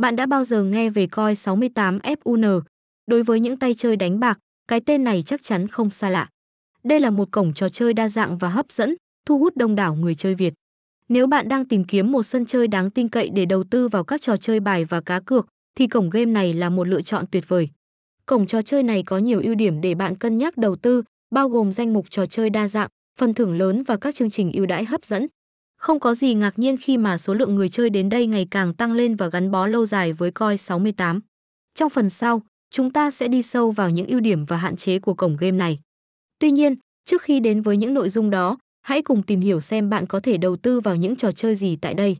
Bạn đã bao giờ nghe về coi 68 FUN? Đối với những tay chơi đánh bạc, cái tên này chắc chắn không xa lạ. Đây là một cổng trò chơi đa dạng và hấp dẫn, thu hút đông đảo người chơi Việt. Nếu bạn đang tìm kiếm một sân chơi đáng tin cậy để đầu tư vào các trò chơi bài và cá cược, thì cổng game này là một lựa chọn tuyệt vời. Cổng trò chơi này có nhiều ưu điểm để bạn cân nhắc đầu tư, bao gồm danh mục trò chơi đa dạng, phần thưởng lớn và các chương trình ưu đãi hấp dẫn. Không có gì ngạc nhiên khi mà số lượng người chơi đến đây ngày càng tăng lên và gắn bó lâu dài với Coin 68. Trong phần sau, chúng ta sẽ đi sâu vào những ưu điểm và hạn chế của cổng game này. Tuy nhiên, trước khi đến với những nội dung đó, hãy cùng tìm hiểu xem bạn có thể đầu tư vào những trò chơi gì tại đây.